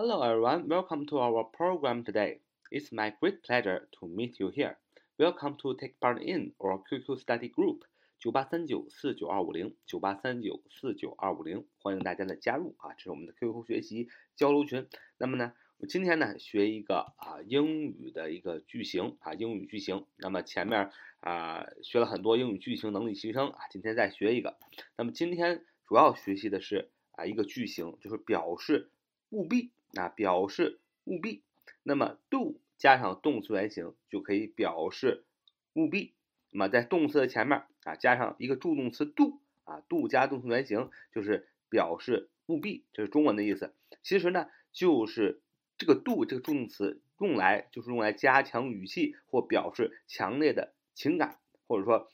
Hello everyone, welcome to our program today. It's my great pleasure to meet you here. Welcome to take part in our QQ study group 九八三九四九二五零九八三九四九二五零，欢迎大家的加入啊！这是我们的 QQ 学习交流群。那么呢，我今天呢学一个啊英语的一个句型啊英语句型。那么前面啊学了很多英语句型能力提升啊，今天再学一个。那么今天主要学习的是啊一个句型，就是表示务必。啊表示务必，那么 do 加上动词原形就可以表示务必。那么在动词的前面啊加上一个助动词 do 啊，do 加动词原形就是表示务必，这是中文的意思。其实呢，就是这个 do 这个助动词用来就是用来加强语气或表示强烈的情感，或者说，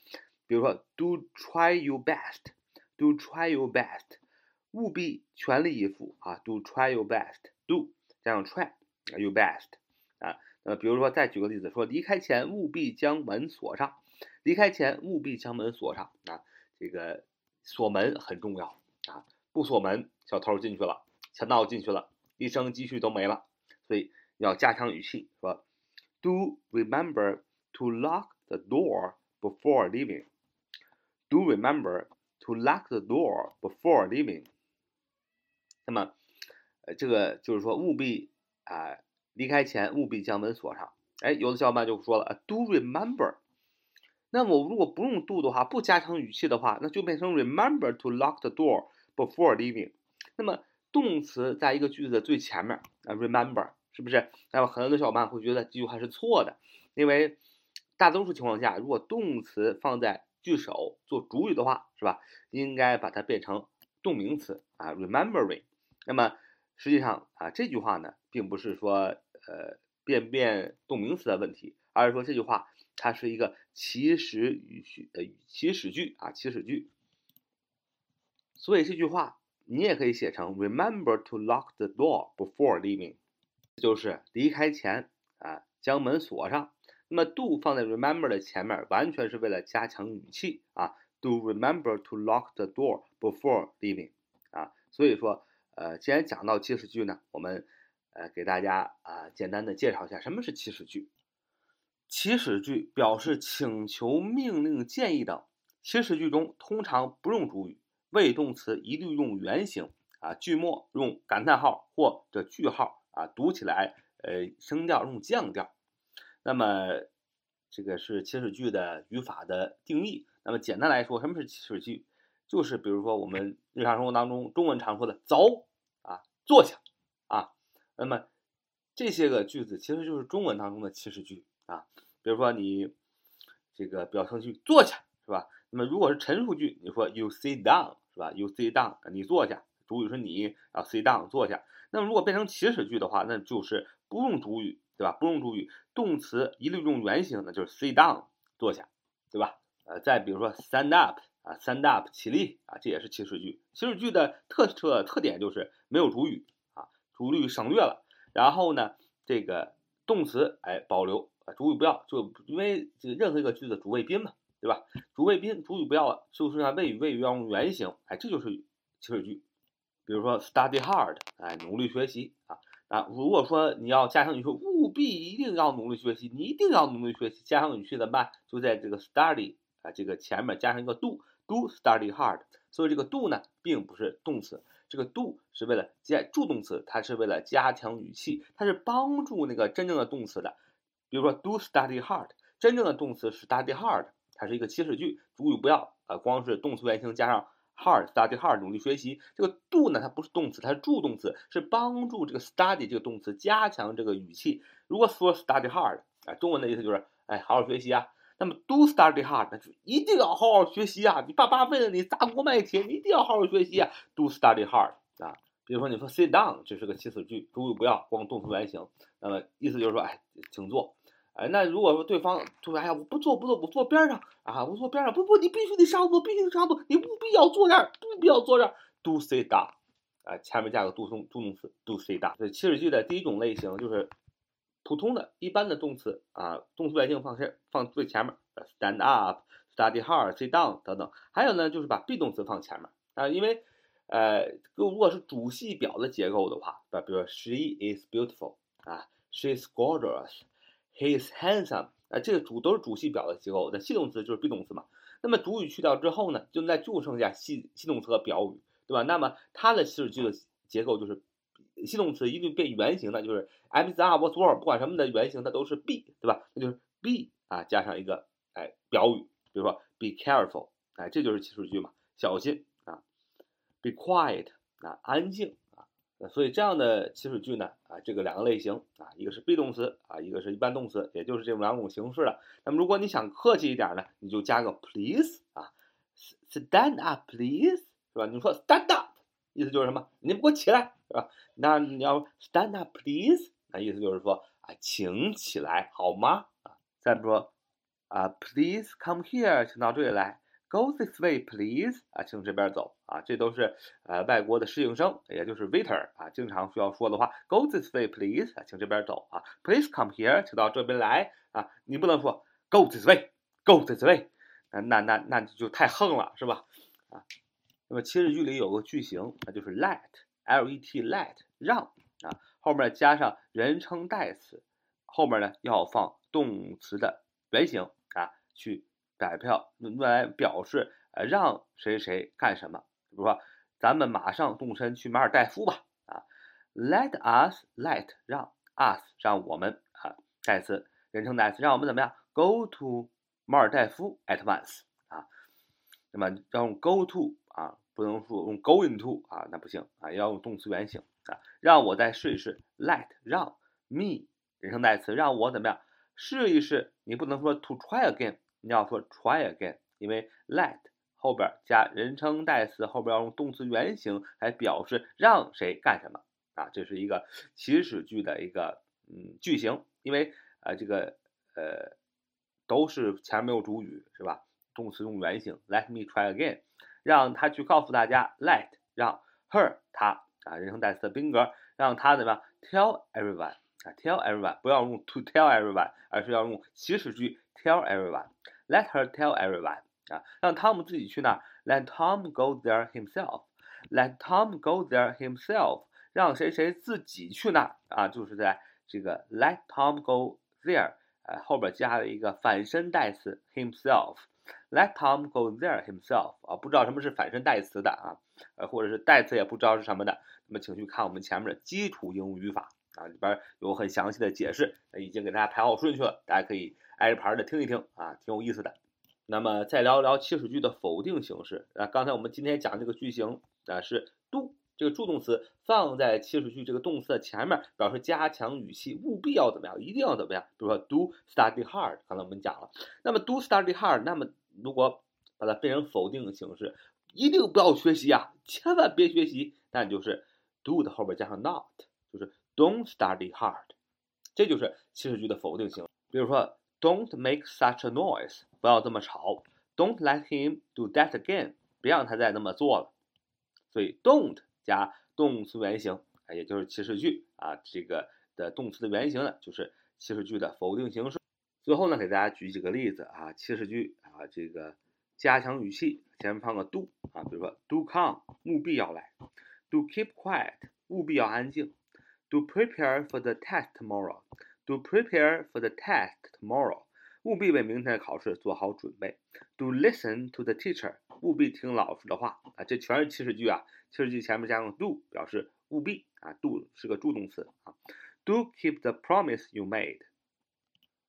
比如说 do try your best，do try your best，务必全力以赴啊，do try your best。Do 加上 try，your best 啊，那么比如说再举个例子，说离开前务必将门锁上，离开前务必将门锁上啊，这个锁门很重要啊，不锁门，小偷进去了，强盗进去了，一生积蓄都没了，所以要加强语气，说 do remember to lock the door before leaving，do remember to lock the door before leaving，那么。呃，这个就是说务必啊，离开前务必将门锁上。哎，有的小伙伴就说了，do remember。那我如果不用 do 的话，不加强语气的话，那就变成 remember to lock the door before leaving。那么动词在一个句子的最前面啊，remember 是不是？那么很多小伙伴会觉得这句话是错的，因为大多数情况下，如果动词放在句首做主语的话，是吧？应该把它变成动名词啊，remembering。那么实际上啊，这句话呢，并不是说呃变变动名词的问题，而是说这句话它是一个祈使语序呃祈使句啊祈使句。所以这句话你也可以写成 Remember to lock the door before leaving，就是离开前啊将门锁上。那么 do 放在 remember 的前面，完全是为了加强语气啊。Do remember to lock the door before leaving 啊，所以说。呃，既然讲到祈使句呢，我们呃给大家啊简单的介绍一下什么是祈使句。祈使句表示请求、命令、建议等。祈使句中通常不用主语，谓语动词一律用原形啊，句末用感叹号或者句号啊，读起来呃声调用降调。那么这个是祈使句的语法的定义。那么简单来说，什么是祈使句？就是比如说我们日常生活当中中文常说的“走啊，坐下啊”，那么这些个句子其实就是中文当中的祈使句啊。比如说你这个表称句“坐下”是吧？那么如果是陈述句，你说 “you sit down” 是吧？“you sit down”，你坐下，主语是你，啊 sit down 坐下。那么如果变成祈使句的话，那就是不用主语，对吧？不用主语，动词一律用原形，那就是 sit down 坐下，对吧？呃，再比如说 stand up。啊，stand up 起立啊，这也是祈使句。祈使句的特色特点就是没有主语啊，主语省略了。然后呢，这个动词哎保留啊，主语不要，就因为这个任何一个句子主谓宾嘛，对吧？主谓宾主语不要了，就剩下谓语，谓语要用原形，哎，这就是祈使句。比如说 study hard，哎，努力学习啊啊。如果说你要加上语气，务必一定要努力学习，你一定要努力学习，加上语气怎么办？就在这个 study 啊这个前面加上一个 do。Do study hard，所以这个 do 呢，并不是动词，这个 do 是为了加助动词，它是为了加强语气，它是帮助那个真正的动词的。比如说 do study hard，真正的动词是 study hard，它是一个祈使句，主语不要啊，光是动词原形加上 hard，study hard，努力学习。这个 do 呢，它不是动词，它是助动词，是帮助这个 study 这个动词加强这个语气。如果说 study hard，啊，中文的意思就是，哎，好好学习啊。那么 do study hard，那就一定要好好学习啊！你爸爸为了你砸锅卖铁，你一定要好好学习啊！do study hard 啊，比如说你说 sit down，这是个祈使句，主语不要，光动词原形。那么意思就是说，哎，请坐。哎，那如果说对方就说，哎呀，我不坐不坐，我坐边上啊，我坐边上，不不，你必须得上座，必须得上座，你务必要坐这儿，不必要坐这儿，do sit down，啊，前面加个 do 动助动词，do sit down。这祈使句的第一种类型就是。普通的一般的动词啊，动词原形放前放最前面，stand up，study hard，sit down 等等。还有呢，就是把 be 动词放前面啊，因为呃，如果是主系表的结构的话，啊，比如说 she is beautiful 啊，she is gorgeous，he is handsome 啊，这个主都是主系表的结构，那系动词就是 be 动词嘛。那么主语去掉之后呢，就那就剩下系系动词和表语，对吧？那么它的祈使句的结构就是系动词一定变原形的，就是 am is are was were 不管什么的原形，它都是 be，对吧？那就是 be 啊加上一个哎表语，比如说 be careful，哎，这就是祈使句嘛，小心啊。Be quiet 啊，安静啊，所以这样的祈使句呢啊，这个两个类型啊，一个是 be 动词啊，一个是一般动词，也就是这么两种形式了。那么如果你想客气一点呢，你就加个 please 啊，stand up please 是吧？你说 stand up 意思就是什么？你们给我起来是吧？那你要 stand up please，那意思就是说啊，请起来好吗？啊，再比如说啊，please come here，请到这里来。Go this way, please. 啊，请这边走啊，这都是呃外国的适应生，也就是 waiter 啊，经常需要说的话。Go this way, please. 啊，请这边走啊。Please come here，请到这边来啊。你不能说 Go this way, Go this way，那那那那就太横了，是吧？啊，那么祈使句里有个句型，那就是 let Let let 让啊，后面加上人称代词，后面呢要放动词的原形啊，去。改票用来表示呃让谁谁干什么，比如说咱们马上动身去马尔代夫吧啊，Let us let 让 us 让我们啊代词人称代词让我们怎么样 Go to 马尔代夫 at once 啊，那么要用 go to 啊，不能说用 going to 啊，那不行啊，要用动词原形啊，让我再试一试 Let 让 me 人称代词让我怎么样试一试，你不能说 to try again。你要说 try again，因为 let 后边加人称代词，后边要用动词原形来表示让谁干什么啊？这是一个祈使句的一个嗯句型，因为呃这个呃都是前面没有主语是吧？动词用原形，let me try again，让他去告诉大家，let 让 her 他啊人称代词的宾格，让他怎么样 tell everyone 啊 tell everyone 不要用 to tell everyone，而是要用祈使句 tell everyone。Let her tell everyone 啊，让汤姆自己去那。Let Tom go there himself. Let Tom go there himself. 让谁谁自己去那啊，就是在这个 Let Tom go there 呃后边加了一个反身代词 himself. Let Tom go there himself 啊，不知道什么是反身代词的啊，呃或者是代词也不知道是什么的，那么请去看我们前面的基础英语语法啊，里边有很详细的解释，已经给大家排好顺序了，大家可以。挨着排的听一听啊，挺有意思的。那么再聊一聊祈使句的否定形式啊。刚才我们今天讲这个句型啊，是 do 这个助动词放在祈使句这个动词的前面，表示加强语气，务必要怎么样，一定要怎么样。比如说 do study hard，刚才我们讲了。那么 do study hard，那么如果把它变成否定形式，一定不要学习啊，千万别学习。那就是 do 的后边加上 not，就是 don't study hard，这就是祈使句的否定形。比如说。Don't make such a noise，不要这么吵。Don't let him do that again，别让他再那么做了。所以 don't 加动词原形，啊，也就是祈使句啊，这个的动词的原形呢，就是祈使句的否定形式。最后呢，给大家举几个例子啊，祈使句啊，这个加强语气，前面放个 do 啊，比如说 do come，务必要来；do keep quiet，务必要安静；do prepare for the test tomorrow。Do prepare for the test tomorrow，务必为明天的考试做好准备。Do listen to the teacher，务必听老师的话啊，这全是祈使句啊。祈使句前面加上 do，表示务必啊。Do 是个助动词啊。Do keep the promise you made，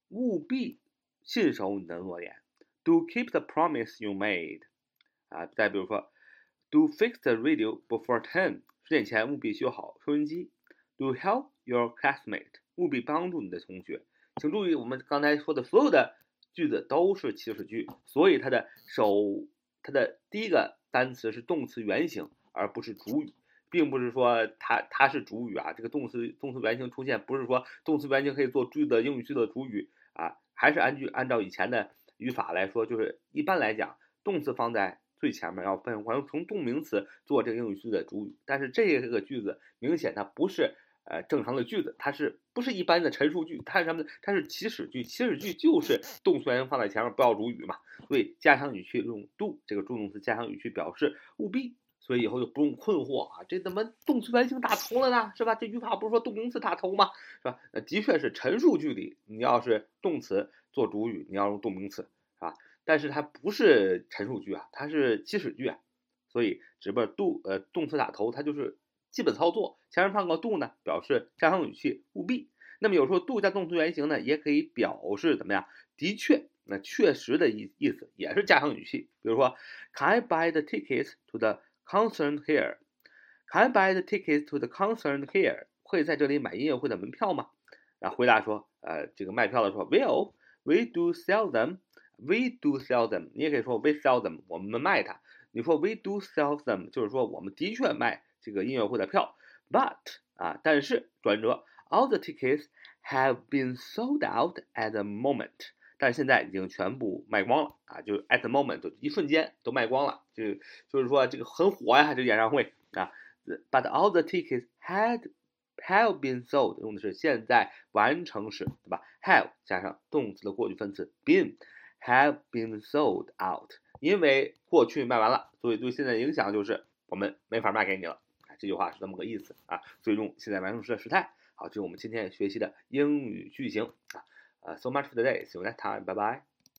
务必信守你的诺言。Do keep the promise you made，啊，再比如说，Do fix the radio before ten，十点前务必修好收音机。Do help your classmate。务必帮助你的同学，请注意，我们刚才说的所有的句子都是祈使句，所以它的首，它的第一个单词是动词原形，而不是主语，并不是说它它是主语啊。这个动词动词原形出现，不是说动词原形可以做句的英语句的主语啊，还是按句按照以前的语法来说，就是一般来讲，动词放在最前面，要分要从动名词做这个英语句的主语，但是这个句子明显它不是。呃，正常的句子，它是不是一般的陈述句？它是什么呢？它是祈使句。祈使句就是动词原形放在前面，不要主语嘛。所以加强语气用 do 这个助动词加强语气表示务必。所以以后就不用困惑啊，这怎么动词原形打头了呢？是吧？这句话不是说动名词打头吗？是吧？呃，的确是陈述句里，你要是动词做主语，你要用动名词，是吧？但是它不是陈述句啊，它是祈使句啊，所以只不过 do 呃动词打头，它就是基本操作。前面放个 do 呢，表示加强语气，务必。那么有时候 do 加动词原形呢，也可以表示怎么样？的确，那确实的意意思也是加强语气。比如说，Can I buy the tickets to the concert here? Can I buy the tickets to the concert here? 会在这里买音乐会的门票吗？啊，回答说，呃，这个卖票的说，Well, we do sell them. We do sell them. 你也可以说 We sell them. 我们卖它。你说 We do sell them，就是说我们的确卖这个音乐会的票。But 啊，但是转折，All the tickets have been sold out at the moment. 但是现在已经全部卖光了啊，就 at the moment 就一瞬间都卖光了，就就是说这个很火呀，这个演唱会啊。But all the tickets had have been sold 用的是现在完成时，对吧？have 加上动词的过去分词 been have been sold out，因为过去卖完了，所以对现在影响就是我们没法卖给你了。这句话是这么个意思啊，最终现在完成时的时态。好，这是我们今天学习的英语句型啊。呃 so much for today. See you next time. Bye bye.